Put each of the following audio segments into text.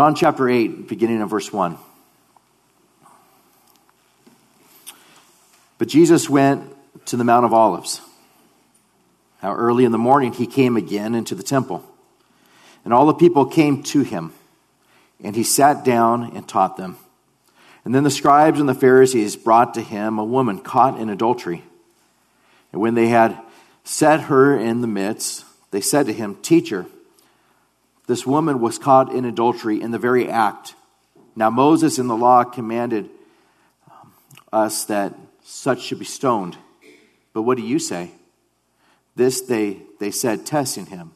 John chapter 8, beginning of verse 1. But Jesus went to the Mount of Olives. How early in the morning he came again into the temple. And all the people came to him, and he sat down and taught them. And then the scribes and the Pharisees brought to him a woman caught in adultery. And when they had set her in the midst, they said to him, Teacher, this woman was caught in adultery in the very act. Now, Moses in the law commanded um, us that such should be stoned. But what do you say? This they, they said, testing him,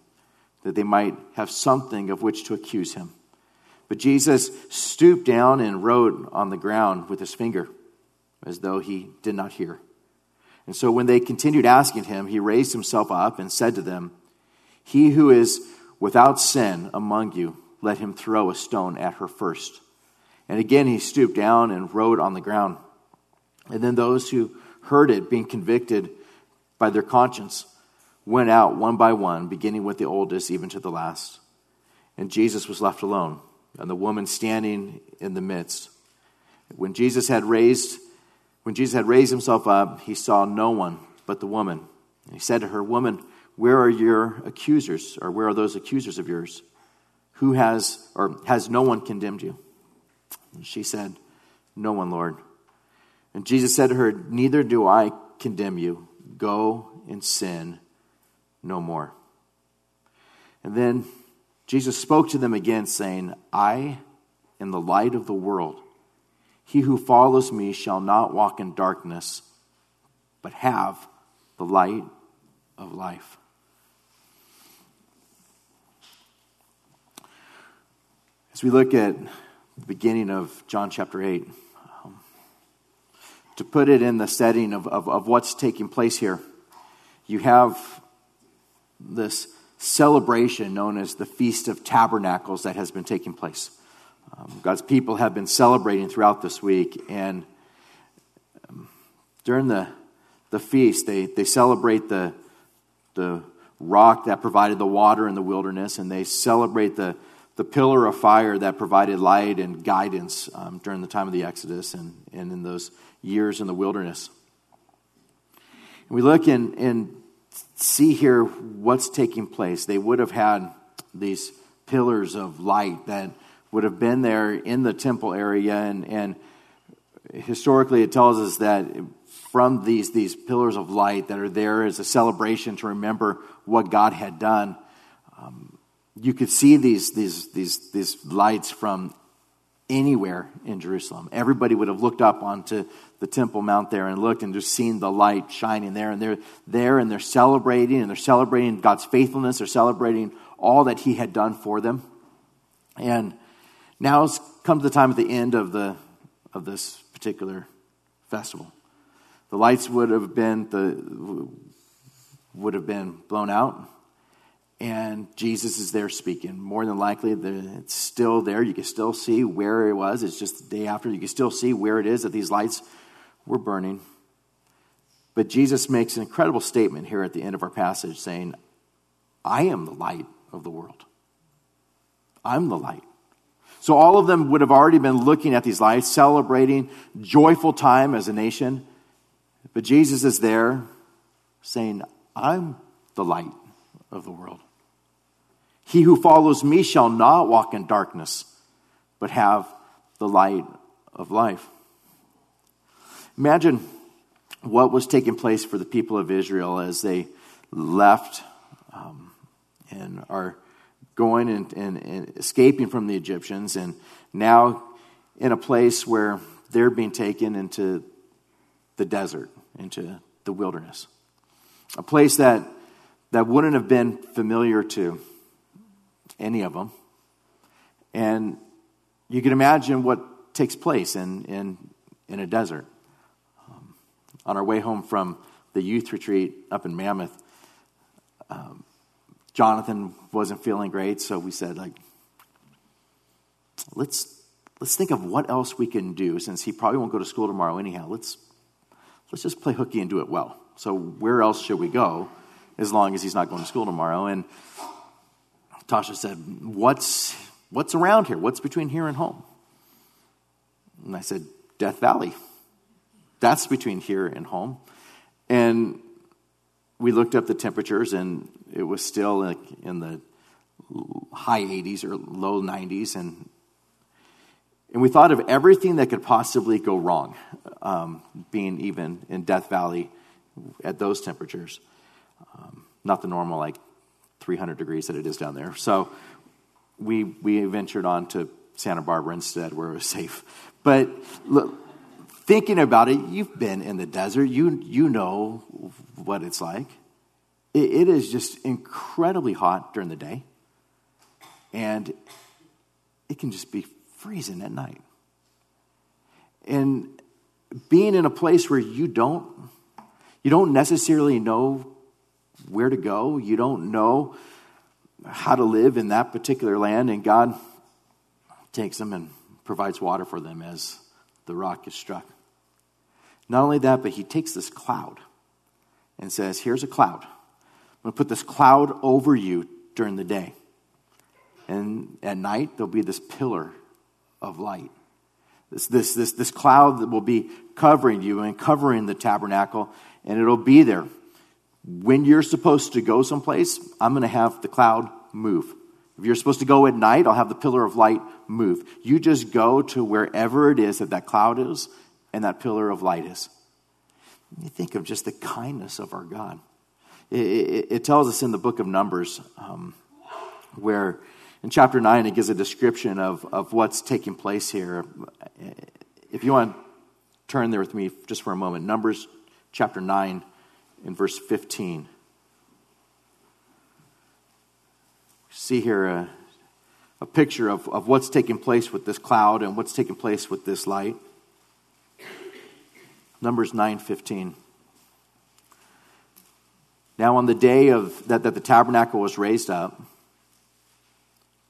that they might have something of which to accuse him. But Jesus stooped down and wrote on the ground with his finger, as though he did not hear. And so when they continued asking him, he raised himself up and said to them, He who is without sin among you, let him throw a stone at her first. And again he stooped down and wrote on the ground. And then those who heard it, being convicted by their conscience, went out one by one, beginning with the oldest, even to the last. And Jesus was left alone, and the woman standing in the midst. When Jesus had raised, when Jesus had raised himself up, he saw no one but the woman. And he said to her, Woman, where are your accusers, or where are those accusers of yours? Who has, or has no one condemned you? And she said, No one, Lord. And Jesus said to her, Neither do I condemn you. Go and sin no more. And then Jesus spoke to them again, saying, I am the light of the world. He who follows me shall not walk in darkness, but have the light of life. As we look at the beginning of John chapter 8, to put it in the setting of, of, of what's taking place here, you have this celebration known as the Feast of Tabernacles that has been taking place. Um, God's people have been celebrating throughout this week, and um, during the, the feast, they, they celebrate the, the rock that provided the water in the wilderness, and they celebrate the, the pillar of fire that provided light and guidance um, during the time of the Exodus and, and in those years in the wilderness. And we look and, and see here what's taking place. They would have had these pillars of light that would have been there in the temple area, and, and historically it tells us that from these, these pillars of light that are there as a celebration to remember what God had done. Um, you could see these, these, these, these lights from anywhere in Jerusalem. Everybody would have looked up onto the Temple Mount there and looked and just seen the light shining there. And they're there and they're celebrating and they're celebrating God's faithfulness. They're celebrating all that He had done for them. And now it's come to the time at the end of, the, of this particular festival. The lights would have been the would have been blown out and Jesus is there speaking. More than likely, it's still there. You can still see where it was. It's just the day after. You can still see where it is that these lights were burning. But Jesus makes an incredible statement here at the end of our passage saying, I am the light of the world. I'm the light. So all of them would have already been looking at these lights, celebrating joyful time as a nation. But Jesus is there saying, I'm the light of the world. He who follows me shall not walk in darkness, but have the light of life. Imagine what was taking place for the people of Israel as they left um, and are going and, and, and escaping from the Egyptians, and now in a place where they're being taken into the desert, into the wilderness. A place that, that wouldn't have been familiar to any of them. And you can imagine what takes place in, in, in a desert. Um, on our way home from the youth retreat up in Mammoth, um, Jonathan wasn't feeling great, so we said, like, let's let's think of what else we can do since he probably won't go to school tomorrow anyhow. Let's let's just play hooky and do it well. So where else should we go as long as he's not going to school tomorrow? And Tasha said, What's, What's around here? What's between here and home? And I said, Death Valley. That's between here and home. And we looked up the temperatures, and it was still like in the high 80s or low 90s. And, and we thought of everything that could possibly go wrong, um, being even in Death Valley at those temperatures. Um, not the normal, like 300 degrees that it is down there. So we, we ventured on to Santa Barbara instead, where it was safe. But look, thinking about it, you've been in the desert, you, you know what it's like. It, it is just incredibly hot during the day, and it can just be freezing at night. And being in a place where you don't you don't necessarily know where to go, you don't know how to live in that particular land, and God takes them and provides water for them as the rock is struck. Not only that, but he takes this cloud and says, Here's a cloud. I'm going to put this cloud over you during the day. And at night, there'll be this pillar of light. This, this, this, this cloud that will be covering you and covering the tabernacle, and it'll be there. When you're supposed to go someplace, I'm going to have the cloud move. If you're supposed to go at night, I'll have the pillar of light move. You just go to wherever it is that that cloud is and that pillar of light is. You think of just the kindness of our God. It, it, it tells us in the book of Numbers, um, where in chapter 9 it gives a description of, of what's taking place here. If you want to turn there with me just for a moment, Numbers chapter 9 in verse 15. see here a, a picture of, of what's taking place with this cloud and what's taking place with this light. Numbers 9:15. Now on the day of that, that the tabernacle was raised up,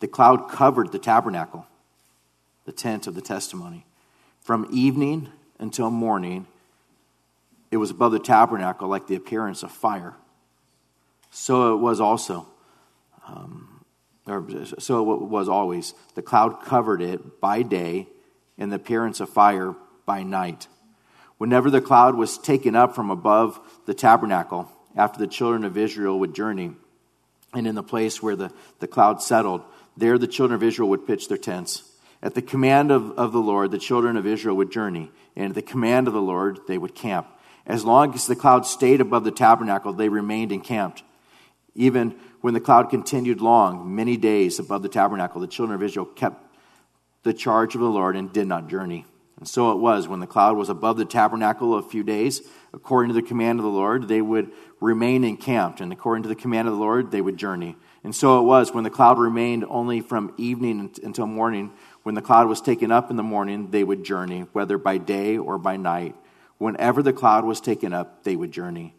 the cloud covered the tabernacle, the tent of the testimony. From evening until morning, it was above the tabernacle like the appearance of fire. So it was also. Um, or so it was always. The cloud covered it by day, and the appearance of fire by night. Whenever the cloud was taken up from above the tabernacle, after the children of Israel would journey, and in the place where the, the cloud settled, there the children of Israel would pitch their tents. At the command of, of the Lord, the children of Israel would journey, and at the command of the Lord, they would camp. As long as the cloud stayed above the tabernacle, they remained encamped. Even when the cloud continued long, many days above the tabernacle, the children of Israel kept the charge of the Lord and did not journey. And so it was when the cloud was above the tabernacle a few days, according to the command of the Lord, they would remain encamped, and according to the command of the Lord, they would journey. And so it was when the cloud remained only from evening until morning. When the cloud was taken up in the morning, they would journey, whether by day or by night. Whenever the cloud was taken up, they would journey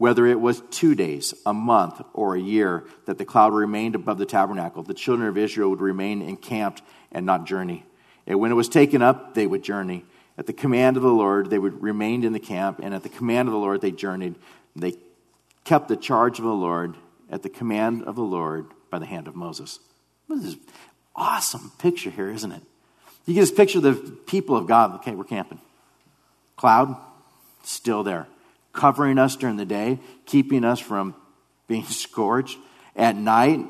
whether it was two days, a month, or a year that the cloud remained above the tabernacle, the children of Israel would remain encamped and not journey. And when it was taken up, they would journey. At the command of the Lord, they would remain in the camp, and at the command of the Lord, they journeyed. They kept the charge of the Lord at the command of the Lord by the hand of Moses. This is awesome picture here, isn't it? You can just picture the people of God. Okay, we're camping. Cloud, still there covering us during the day, keeping us from being scorched. At night,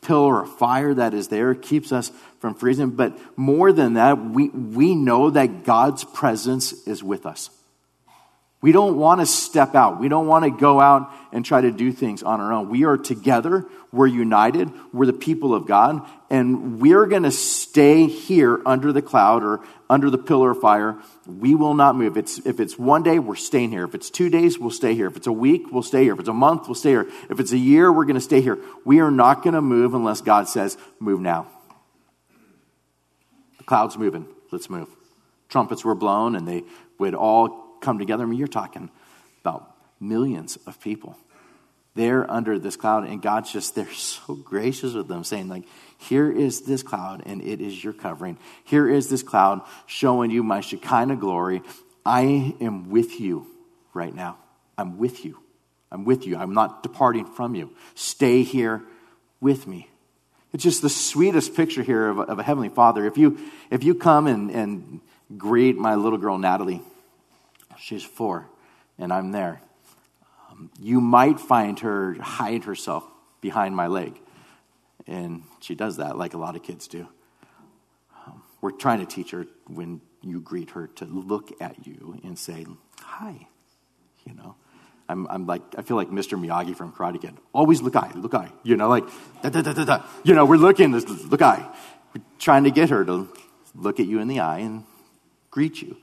pillar of fire that is there keeps us from freezing. But more than that, we, we know that God's presence is with us. We don't want to step out. We don't want to go out and try to do things on our own. We are together. We're united. We're the people of God. And we're going to stay here under the cloud or under the pillar of fire. We will not move. It's, if it's one day, we're staying here. If it's two days, we'll stay here. If it's a week, we'll stay here. If it's a month, we'll stay here. If it's a year, we're going to stay here. We are not going to move unless God says, move now. The cloud's moving. Let's move. Trumpets were blown and they would all come together. I mean, you're talking about millions of people. They're under this cloud, and God's just, they're so gracious with them, saying, like, here is this cloud, and it is your covering. Here is this cloud showing you my Shekinah glory. I am with you right now. I'm with you. I'm with you. I'm not departing from you. Stay here with me. It's just the sweetest picture here of, of a Heavenly Father. If you, if you come and, and greet my little girl, Natalie, she's four, and I'm there, um, you might find her hide herself behind my leg. And she does that like a lot of kids do. Um, we're trying to teach her when you greet her to look at you and say, Hi, you know. I'm, I'm like, I feel like Mr. Miyagi from Karate Kid. Always look eye, look eye. You know, like, da, da, da, da, da. You know, we're looking, look eye. We're trying to get her to look at you in the eye and greet you.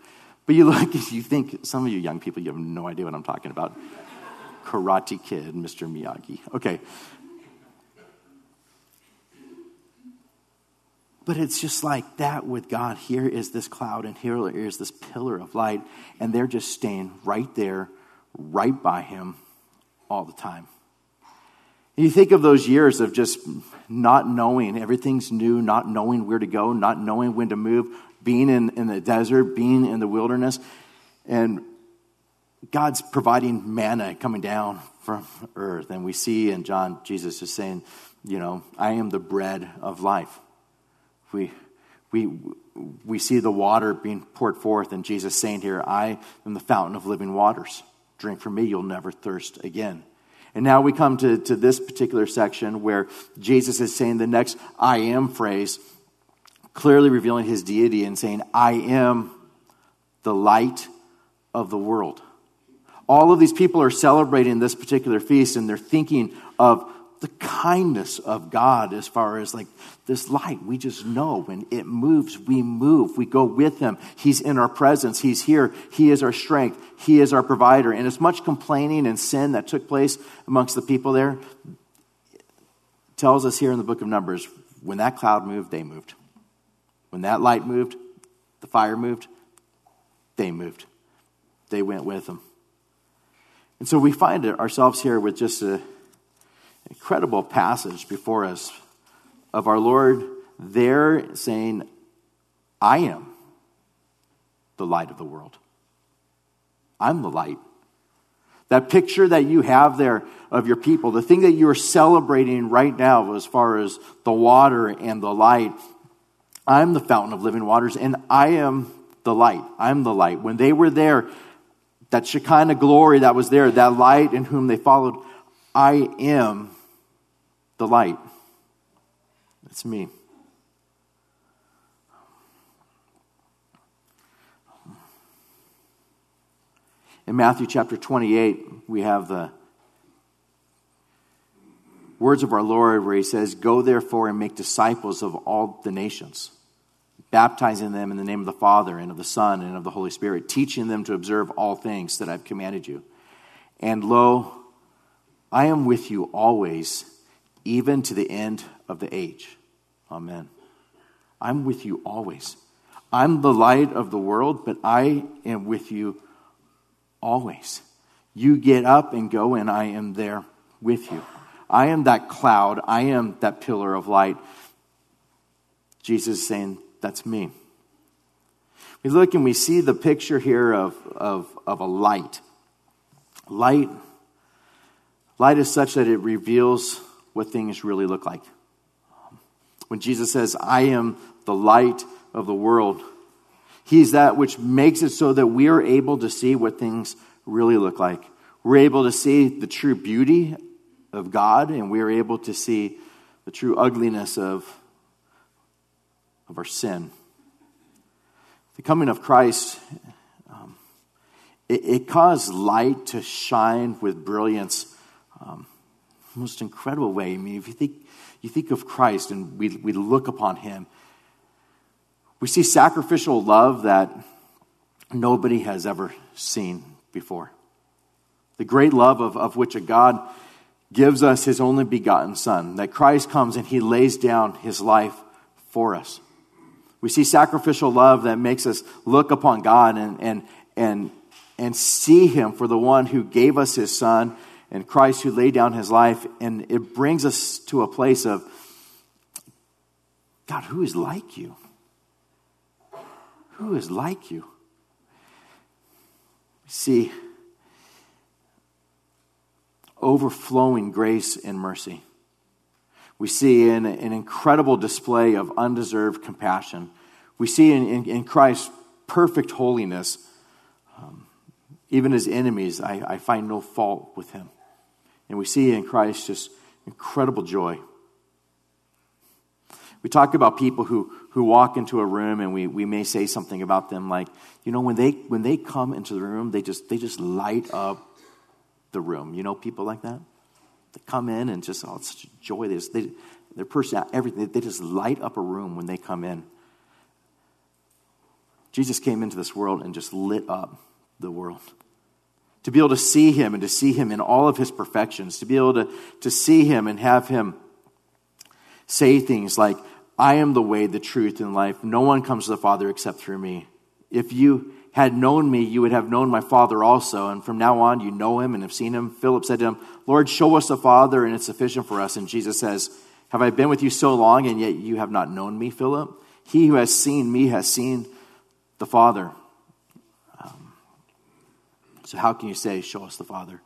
But you look, you think, some of you young people, you have no idea what I'm talking about. Karate Kid, Mr. Miyagi. Okay. But it's just like that with God. Here is this cloud, and here is this pillar of light, and they're just staying right there right by him all the time. You think of those years of just not knowing, everything's new, not knowing where to go, not knowing when to move, being in, in the desert, being in the wilderness, and God's providing manna coming down from earth. And we see in John, Jesus is saying, you know, I am the bread of life. We, we, we see the water being poured forth, and Jesus saying here, I am the fountain of living waters. Drink from me, you'll never thirst again. And now we come to, to this particular section where Jesus is saying the next I am phrase, clearly revealing his deity and saying, I am the light of the world. All of these people are celebrating this particular feast and they're thinking of the kindness of God as far as like this light. We just know when it moves, we move. We go with Him. He's in our presence. He's here. He is our strength. He is our provider. And as much complaining and sin that took place amongst the people there tells us here in the book of Numbers when that cloud moved, they moved. When that light moved, the fire moved, they moved. They went with Him. And so we find ourselves here with just an incredible passage before us of our Lord there saying, I am the light of the world. I'm the light. That picture that you have there of your people, the thing that you're celebrating right now as far as the water and the light, I'm the fountain of living waters and I am the light. I'm the light. When they were there, that Shekinah glory that was there, that light in whom they followed, I am the light. It's me. In Matthew chapter 28, we have the words of our Lord where he says, Go therefore and make disciples of all the nations, baptizing them in the name of the Father and of the Son and of the Holy Spirit, teaching them to observe all things that I've commanded you. And lo, I am with you always even to the end of the age. Amen. I'm with you always. I'm the light of the world, but I am with you always. You get up and go, and I am there with you. I am that cloud. I am that pillar of light. Jesus is saying, That's me. We look and we see the picture here of, of, of a light. Light. Light is such that it reveals what things really look like. When Jesus says, I am the light of the world, He's that which makes it so that we are able to see what things really look like. We're able to see the true beauty of God, and we are able to see the true ugliness of, of our sin. The coming of Christ, um, it, it, caused light to shine with brilliance. Um, most incredible way. I mean, if you think, you think of Christ and we, we look upon him, we see sacrificial love that nobody has ever seen before. The great love of, of which a God gives us his only begotten Son, that Christ comes and he lays down his life for us. We see sacrificial love that makes us look upon God and, and, and, and see him for the one who gave us his Son and Christ who laid down his life. And it brings us to a place of, God, who is like you? Who is like you? See, overflowing grace and mercy. We see an, an incredible display of undeserved compassion. We see in, in, in Christ perfect holiness. Um, even his enemies, I, I find no fault with him. And we see in Christ just incredible joy. We talk about people who, who walk into a room and we, we may say something about them like, you know, when they, when they come into the room, they just, they just light up the room. You know, people like that? They come in and just, oh, it's such a joy. They just, they, their personality, everything, they just light up a room when they come in. Jesus came into this world and just lit up the world. To be able to see him and to see him in all of his perfections, to be able to, to see him and have him say things like, I am the way, the truth, and life. No one comes to the Father except through me. If you had known me, you would have known my Father also. And from now on, you know him and have seen him. Philip said to him, Lord, show us the Father, and it's sufficient for us. And Jesus says, Have I been with you so long, and yet you have not known me, Philip? He who has seen me has seen the Father. Um, so, how can you say, Show us the Father?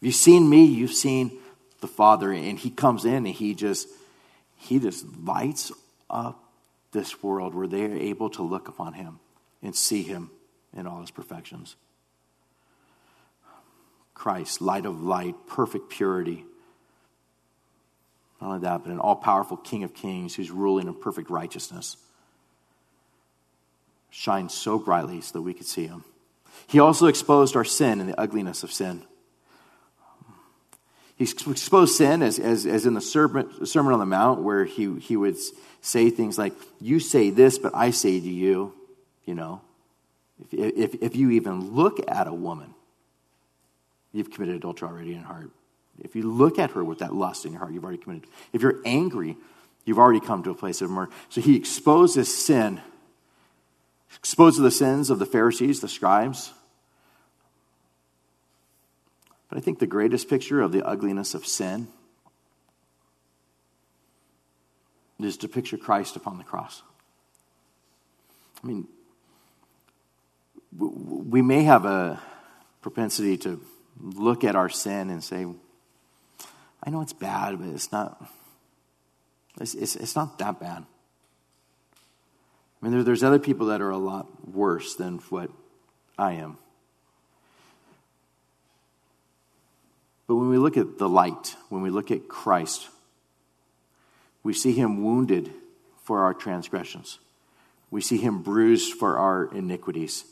If you've seen me, you've seen the Father. And he comes in and he just, he just lights up this world where they are able to look upon him and see him in all his perfections. Christ, light of light, perfect purity. Not only that, but an all powerful King of kings who's ruling in perfect righteousness. Shines so brightly so that we could see him. He also exposed our sin and the ugliness of sin. He exposed sin as, as, as in the Sermon, Sermon on the Mount, where he, he would say things like, You say this, but I say to you, you know, if, if, if you even look at a woman, you've committed adultery already in your heart. If you look at her with that lust in your heart, you've already committed. If you're angry, you've already come to a place of murder. So he exposes sin, exposes the sins of the Pharisees, the scribes. But I think the greatest picture of the ugliness of sin is to picture Christ upon the cross. I mean, we may have a propensity to look at our sin and say, I know it's bad, but it's not, it's, it's, it's not that bad. I mean, there, there's other people that are a lot worse than what I am. But when we look at the light, when we look at Christ, we see him wounded for our transgressions. We see him bruised for our iniquities.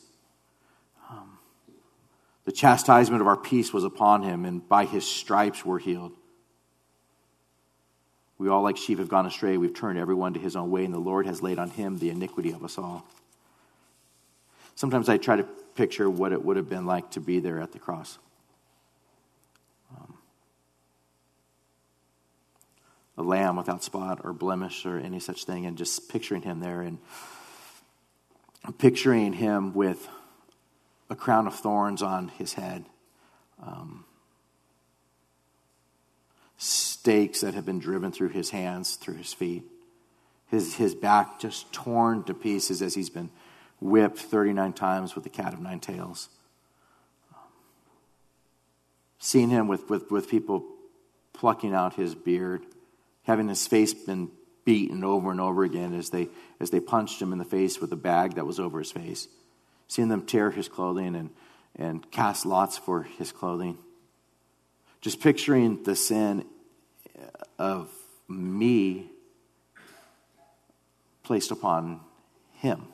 Um, the chastisement of our peace was upon him, and by his stripes we're healed. We all, like sheep, have gone astray. We've turned everyone to his own way, and the Lord has laid on him the iniquity of us all. Sometimes I try to picture what it would have been like to be there at the cross. a lamb without spot or blemish or any such thing, and just picturing him there and picturing him with a crown of thorns on his head, um, stakes that have been driven through his hands, through his feet, his, his back just torn to pieces as he's been whipped 39 times with the cat of nine tails. Seeing him with, with, with people plucking out his beard having his face been beaten over and over again as they, as they punched him in the face with a bag that was over his face, seeing them tear his clothing and, and cast lots for his clothing. Just picturing the sin of me placed upon him.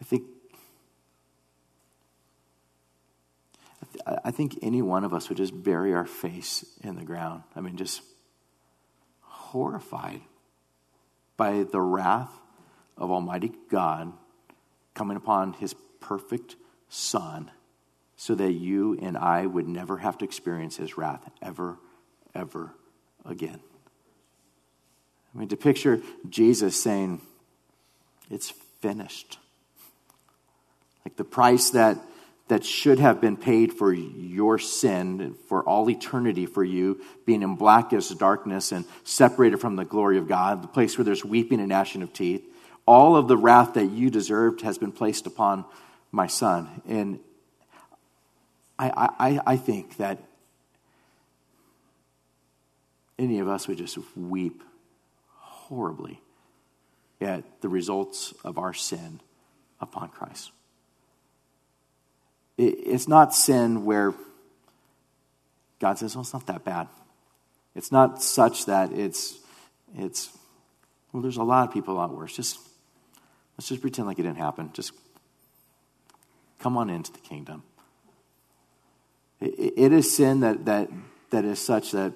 I think I think any one of us would just bury our face in the ground. I mean, just horrified by the wrath of Almighty God coming upon his perfect Son so that you and I would never have to experience his wrath ever, ever again. I mean, to picture Jesus saying, It's finished. Like the price that that should have been paid for your sin for all eternity for you, being in blackest darkness and separated from the glory of God, the place where there's weeping and gnashing of teeth. All of the wrath that you deserved has been placed upon my son. And I, I, I think that any of us would just weep horribly at the results of our sin upon Christ. It's not sin where God says, well, it's not that bad. It's not such that it's, it's well, there's a lot of people a lot worse. Just, let's just pretend like it didn't happen. Just come on into the kingdom. it, it is sin that, that, that is such that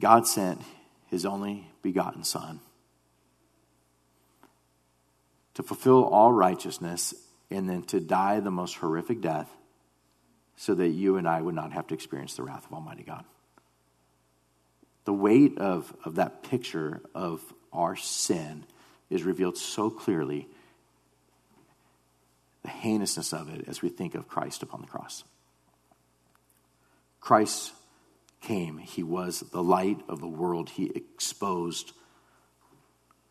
God sent his only begotten Son to fulfill all righteousness and then to die the most horrific death so that you and I would not have to experience the wrath of Almighty God. The weight of, of that picture of our sin is revealed so clearly, the heinousness of it as we think of Christ upon the cross. Christ came, He was the light of the world, He exposed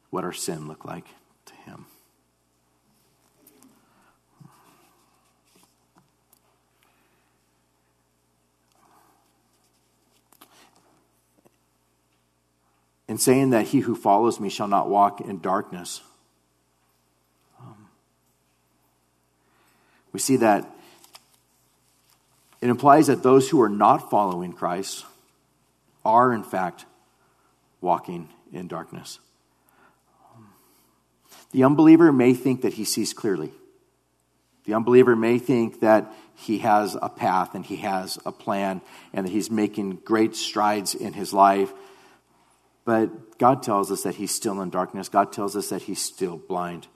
what our sin looked like to Him. And saying that he who follows me shall not walk in darkness. Um, we see that it implies that those who are not following Christ are, in fact, walking in darkness. The unbeliever may think that he sees clearly. The unbeliever may think that he has a path and he has a plan and that he's making great strides in his life but God tells us that he's still in darkness. God tells us that he's still blind.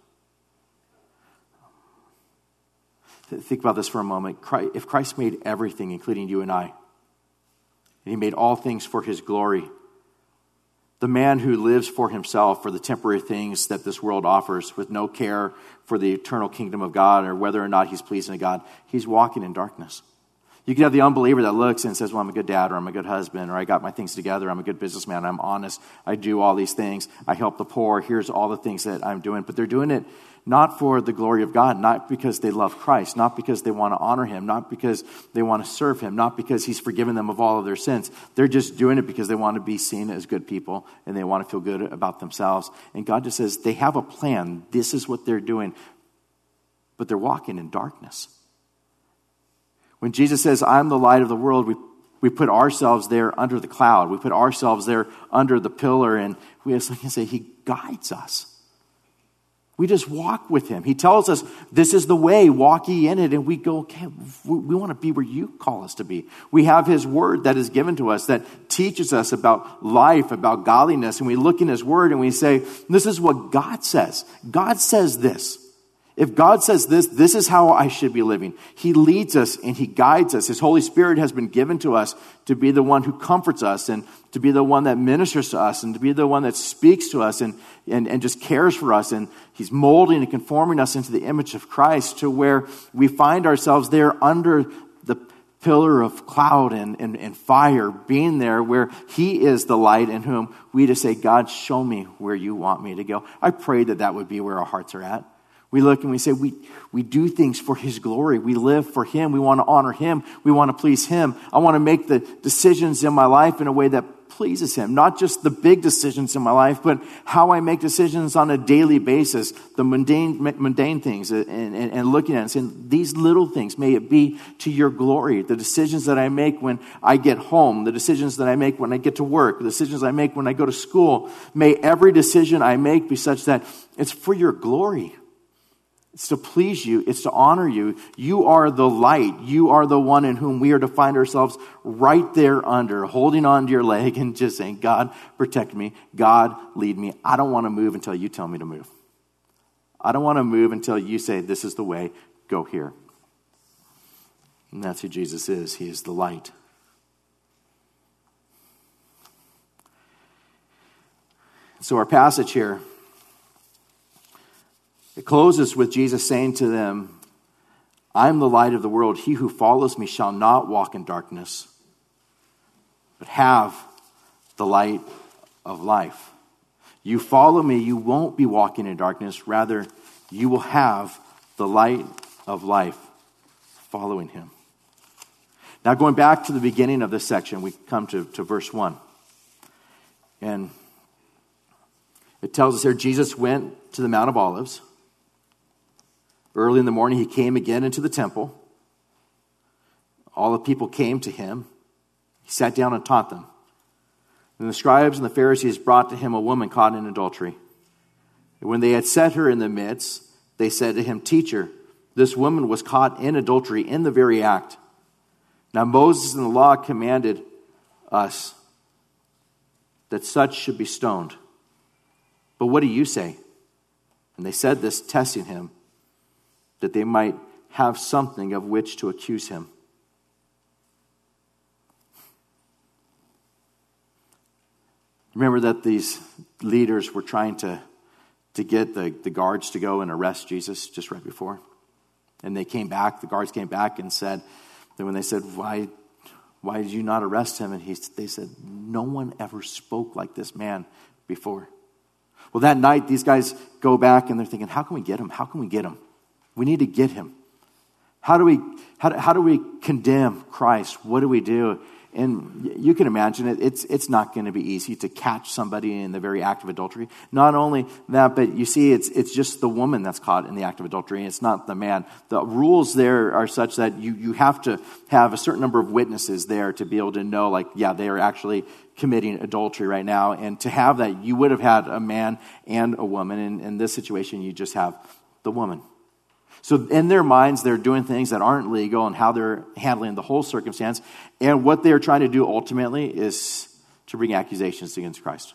Think about this for a moment. If Christ made everything, including you and I, and he made all things for his glory, the man who lives for himself, for the temporary things that this world offers, with no care for the eternal kingdom of God or whether or not he's pleasing to God, he's walking in darkness. You could have the unbeliever that looks and says, Well, I'm a good dad, or I'm a good husband, or I got my things together, I'm a good businessman, I'm honest, I do all these things, I help the poor, here's all the things that I'm doing. But they're doing it not for the glory of God, not because they love Christ, not because they want to honor Him, not because they want to serve Him, not because He's forgiven them of all of their sins. They're just doing it because they want to be seen as good people and they want to feel good about themselves. And God just says, They have a plan. This is what they're doing. But they're walking in darkness. When Jesus says, I'm the light of the world, we, we put ourselves there under the cloud. We put ourselves there under the pillar, and we just like say, He guides us. We just walk with Him. He tells us, This is the way, walk ye in it. And we go, Okay, we want to be where you call us to be. We have His Word that is given to us that teaches us about life, about godliness. And we look in His Word and we say, This is what God says. God says this. If God says this, this is how I should be living. He leads us and He guides us. His Holy Spirit has been given to us to be the one who comforts us and to be the one that ministers to us and to be the one that speaks to us and, and, and just cares for us. And He's molding and conforming us into the image of Christ to where we find ourselves there under the pillar of cloud and, and, and fire, being there where He is the light in whom we just say, God, show me where you want me to go. I pray that that would be where our hearts are at. We look and we say, we, we do things for His glory. We live for Him. We want to honor Him. We want to please Him. I want to make the decisions in my life in a way that pleases Him. Not just the big decisions in my life, but how I make decisions on a daily basis, the mundane, mundane things, and, and, and looking at it and saying, these little things, may it be to your glory. The decisions that I make when I get home, the decisions that I make when I get to work, the decisions I make when I go to school, may every decision I make be such that it's for your glory. It's to please you. It's to honor you. You are the light. You are the one in whom we are to find ourselves right there under, holding on to your leg and just saying, God, protect me. God, lead me. I don't want to move until you tell me to move. I don't want to move until you say, this is the way, go here. And that's who Jesus is. He is the light. So, our passage here it closes with Jesus saying to them, I am the light of the world. He who follows me shall not walk in darkness, but have the light of life. You follow me, you won't be walking in darkness. Rather, you will have the light of life following him. Now, going back to the beginning of this section, we come to, to verse 1. And it tells us here Jesus went to the Mount of Olives. Early in the morning, he came again into the temple. All the people came to him. He sat down and taught them. And the scribes and the Pharisees brought to him a woman caught in adultery. And when they had set her in the midst, they said to him, Teacher, this woman was caught in adultery in the very act. Now, Moses in the law commanded us that such should be stoned. But what do you say? And they said this, testing him, that they might have something of which to accuse him. Remember that these leaders were trying to, to get the, the guards to go and arrest Jesus just right before. And they came back, the guards came back and said, then when they said, Why, why did you not arrest him? And he, they said, No one ever spoke like this man before. Well, that night, these guys go back and they're thinking, How can we get him? How can we get him? We need to get him. How do we, how do, how do we condemn Christ? What do we do? And you can imagine it, it's, it's not going to be easy to catch somebody in the very act of adultery. Not only that, but you see, it's, it's just the woman that's caught in the act of adultery, and it's not the man. The rules there are such that you, you have to have a certain number of witnesses there to be able to know, like, yeah, they are actually committing adultery right now. And to have that, you would have had a man and a woman. In, in this situation, you just have the woman. So, in their minds, they're doing things that aren't legal and how they're handling the whole circumstance. And what they're trying to do ultimately is to bring accusations against Christ.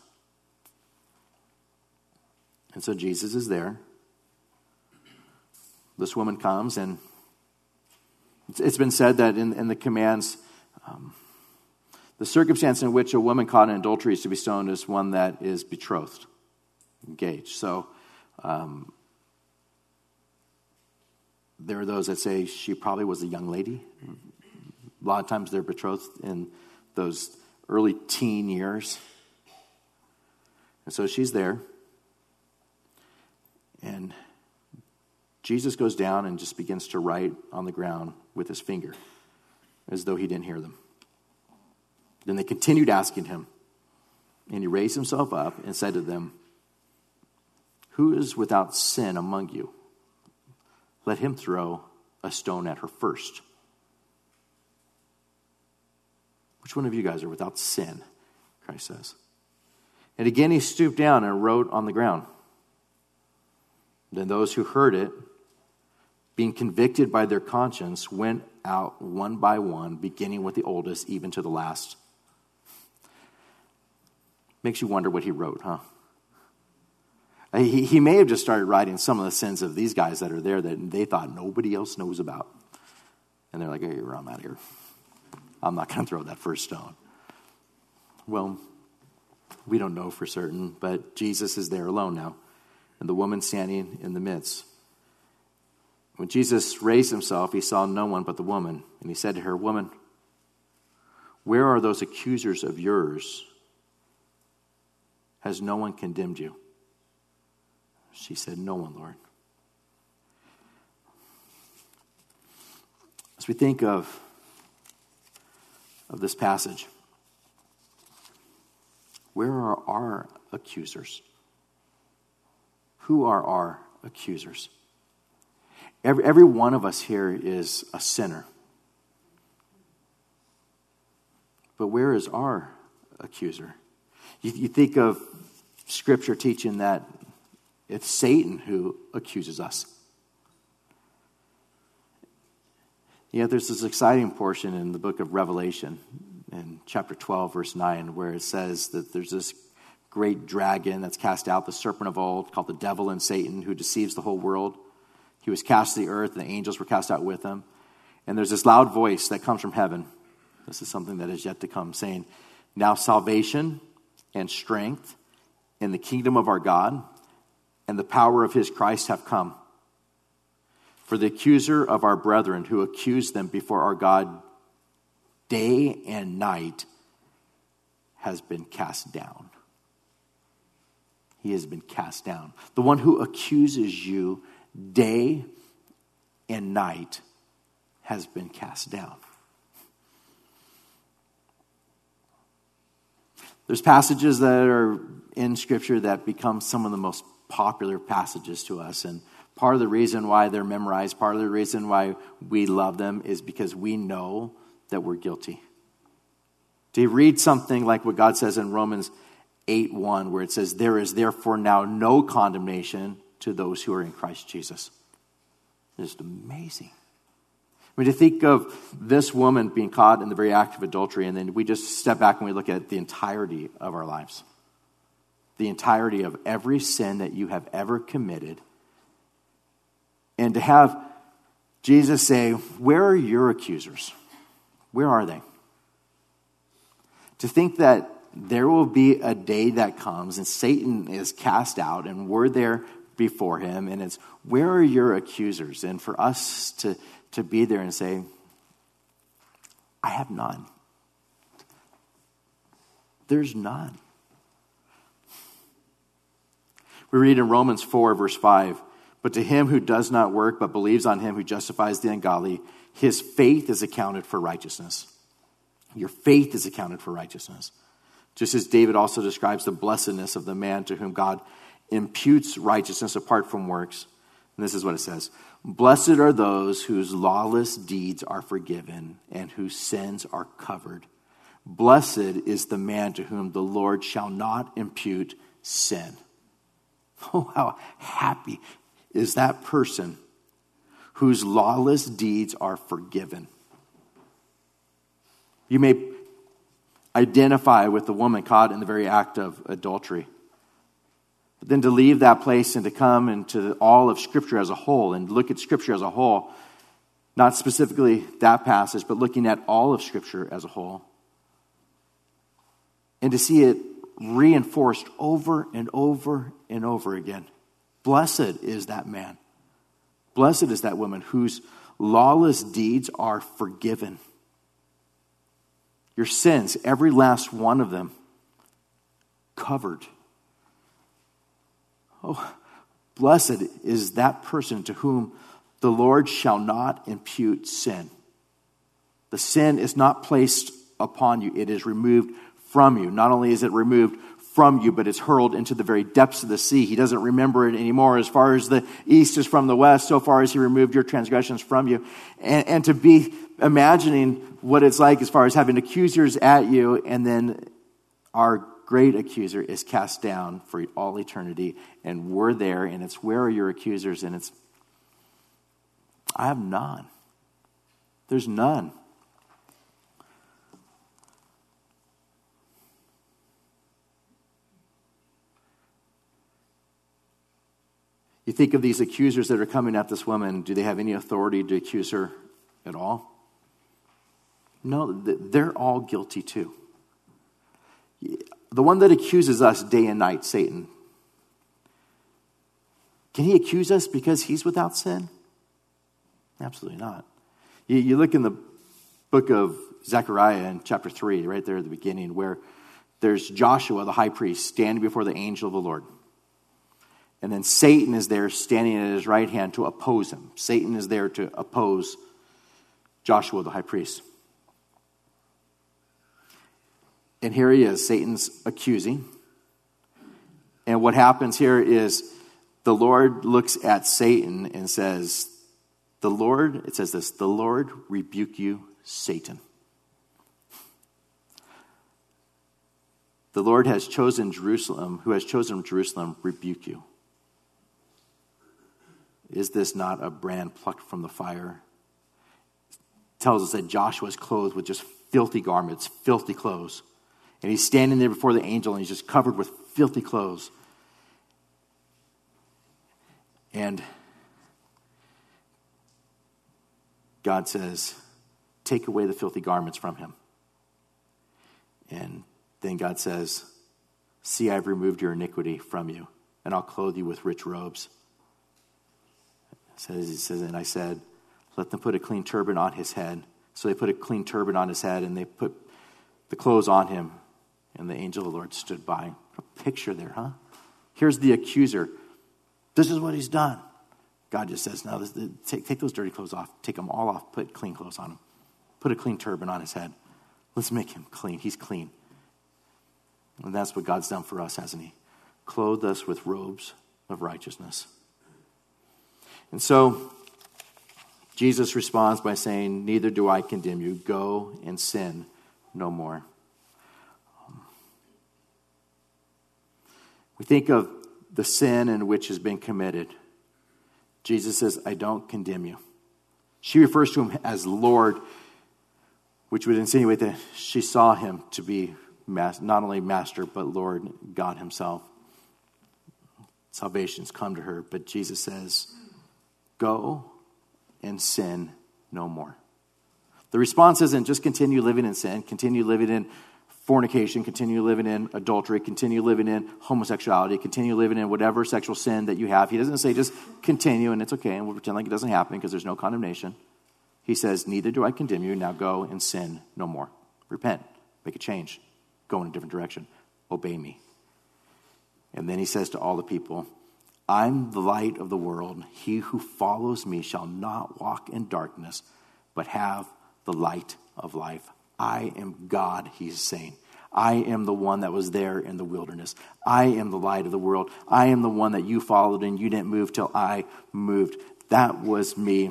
And so Jesus is there. This woman comes, and it's been said that in, in the commands, um, the circumstance in which a woman caught in adultery is to be stoned is one that is betrothed, engaged. So, um, there are those that say she probably was a young lady. A lot of times they're betrothed in those early teen years. And so she's there. And Jesus goes down and just begins to write on the ground with his finger as though he didn't hear them. Then they continued asking him. And he raised himself up and said to them, Who is without sin among you? Let him throw a stone at her first. Which one of you guys are without sin? Christ says. And again he stooped down and wrote on the ground. Then those who heard it, being convicted by their conscience, went out one by one, beginning with the oldest, even to the last. Makes you wonder what he wrote, huh? He, he may have just started writing some of the sins of these guys that are there that they thought nobody else knows about. And they're like, hey, I'm out of here. I'm not going to throw that first stone. Well, we don't know for certain, but Jesus is there alone now, and the woman standing in the midst. When Jesus raised himself, he saw no one but the woman, and he said to her, Woman, where are those accusers of yours? Has no one condemned you? She said, No one, Lord. As we think of, of this passage, where are our accusers? Who are our accusers? Every, every one of us here is a sinner. But where is our accuser? You, you think of Scripture teaching that it's Satan who accuses us. Yet there's this exciting portion in the book of Revelation, in chapter 12, verse 9, where it says that there's this great dragon that's cast out, the serpent of old, called the devil and Satan, who deceives the whole world. He was cast to the earth, and the angels were cast out with him. And there's this loud voice that comes from heaven. This is something that is yet to come, saying, Now salvation and strength in the kingdom of our God and the power of his Christ have come. For the accuser of our brethren who accused them before our God day and night has been cast down. He has been cast down. The one who accuses you day and night has been cast down. There's passages that are in Scripture that become some of the most popular passages to us. And part of the reason why they're memorized, part of the reason why we love them is because we know that we're guilty. To read something like what God says in Romans 8 1, where it says, There is therefore now no condemnation to those who are in Christ Jesus. It's just amazing. I mean, to think of this woman being caught in the very act of adultery, and then we just step back and we look at the entirety of our lives the entirety of every sin that you have ever committed. And to have Jesus say, Where are your accusers? Where are they? To think that there will be a day that comes and Satan is cast out and we're there before him and it's, Where are your accusers? And for us to, to be there and say, I have none. There's none. We read in Romans 4, verse 5 But to him who does not work, but believes on him who justifies the ungodly, his faith is accounted for righteousness. Your faith is accounted for righteousness. Just as David also describes the blessedness of the man to whom God imputes righteousness apart from works. And this is what it says Blessed are those whose lawless deeds are forgiven and whose sins are covered. Blessed is the man to whom the Lord shall not impute sin. Oh, how happy is that person whose lawless deeds are forgiven. You may identify with the woman caught in the very act of adultery. But then to leave that place and to come into all of Scripture as a whole and look at Scripture as a whole, not specifically that passage, but looking at all of Scripture as a whole, and to see it reinforced over and over and over again. Blessed is that man. Blessed is that woman whose lawless deeds are forgiven. Your sins, every last one of them, covered. Oh, blessed is that person to whom the Lord shall not impute sin. The sin is not placed upon you, it is removed from you. Not only is it removed from you, but it's hurled into the very depths of the sea. He doesn't remember it anymore. As far as the east is from the west, so far as he removed your transgressions from you. And, and to be imagining what it's like as far as having accusers at you, and then our great accuser is cast down for all eternity, and we're there, and it's where are your accusers? And it's, I have none. There's none. You think of these accusers that are coming at this woman, do they have any authority to accuse her at all? No, they're all guilty too. The one that accuses us day and night, Satan, can he accuse us because he's without sin? Absolutely not. You, you look in the book of Zechariah in chapter 3, right there at the beginning, where there's Joshua, the high priest, standing before the angel of the Lord. And then Satan is there standing at his right hand to oppose him. Satan is there to oppose Joshua, the high priest. And here he is, Satan's accusing. And what happens here is the Lord looks at Satan and says, The Lord, it says this, the Lord rebuke you, Satan. The Lord has chosen Jerusalem, who has chosen Jerusalem, rebuke you. Is this not a brand plucked from the fire? It tells us that Joshua is clothed with just filthy garments, filthy clothes. And he's standing there before the angel and he's just covered with filthy clothes. And God says, Take away the filthy garments from him. And then God says, See, I've removed your iniquity from you, and I'll clothe you with rich robes says, he says, and I said, let them put a clean turban on his head. So they put a clean turban on his head and they put the clothes on him. And the angel of the Lord stood by. A picture there, huh? Here's the accuser. This is what he's done. God just says, no, this, take, take those dirty clothes off. Take them all off. Put clean clothes on him. Put a clean turban on his head. Let's make him clean. He's clean. And that's what God's done for us, hasn't He? Clothed us with robes of righteousness. And so, Jesus responds by saying, Neither do I condemn you. Go and sin no more. We think of the sin in which has been committed. Jesus says, I don't condemn you. She refers to him as Lord, which would insinuate that she saw him to be not only Master, but Lord God Himself. Salvation's come to her, but Jesus says, Go and sin no more. The response isn't just continue living in sin, continue living in fornication, continue living in adultery, continue living in homosexuality, continue living in whatever sexual sin that you have. He doesn't say just continue and it's okay and we'll pretend like it doesn't happen because there's no condemnation. He says, Neither do I condemn you. Now go and sin no more. Repent, make a change, go in a different direction, obey me. And then he says to all the people, I'm the light of the world. He who follows me shall not walk in darkness, but have the light of life. I am God, he's saying. I am the one that was there in the wilderness. I am the light of the world. I am the one that you followed and you didn't move till I moved. That was me.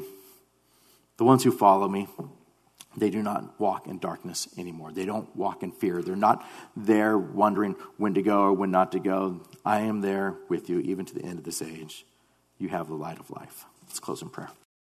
The ones who follow me, they do not walk in darkness anymore. They don't walk in fear. They're not there wondering when to go or when not to go. I am there with you even to the end of this age. You have the light of life. Let's close in prayer.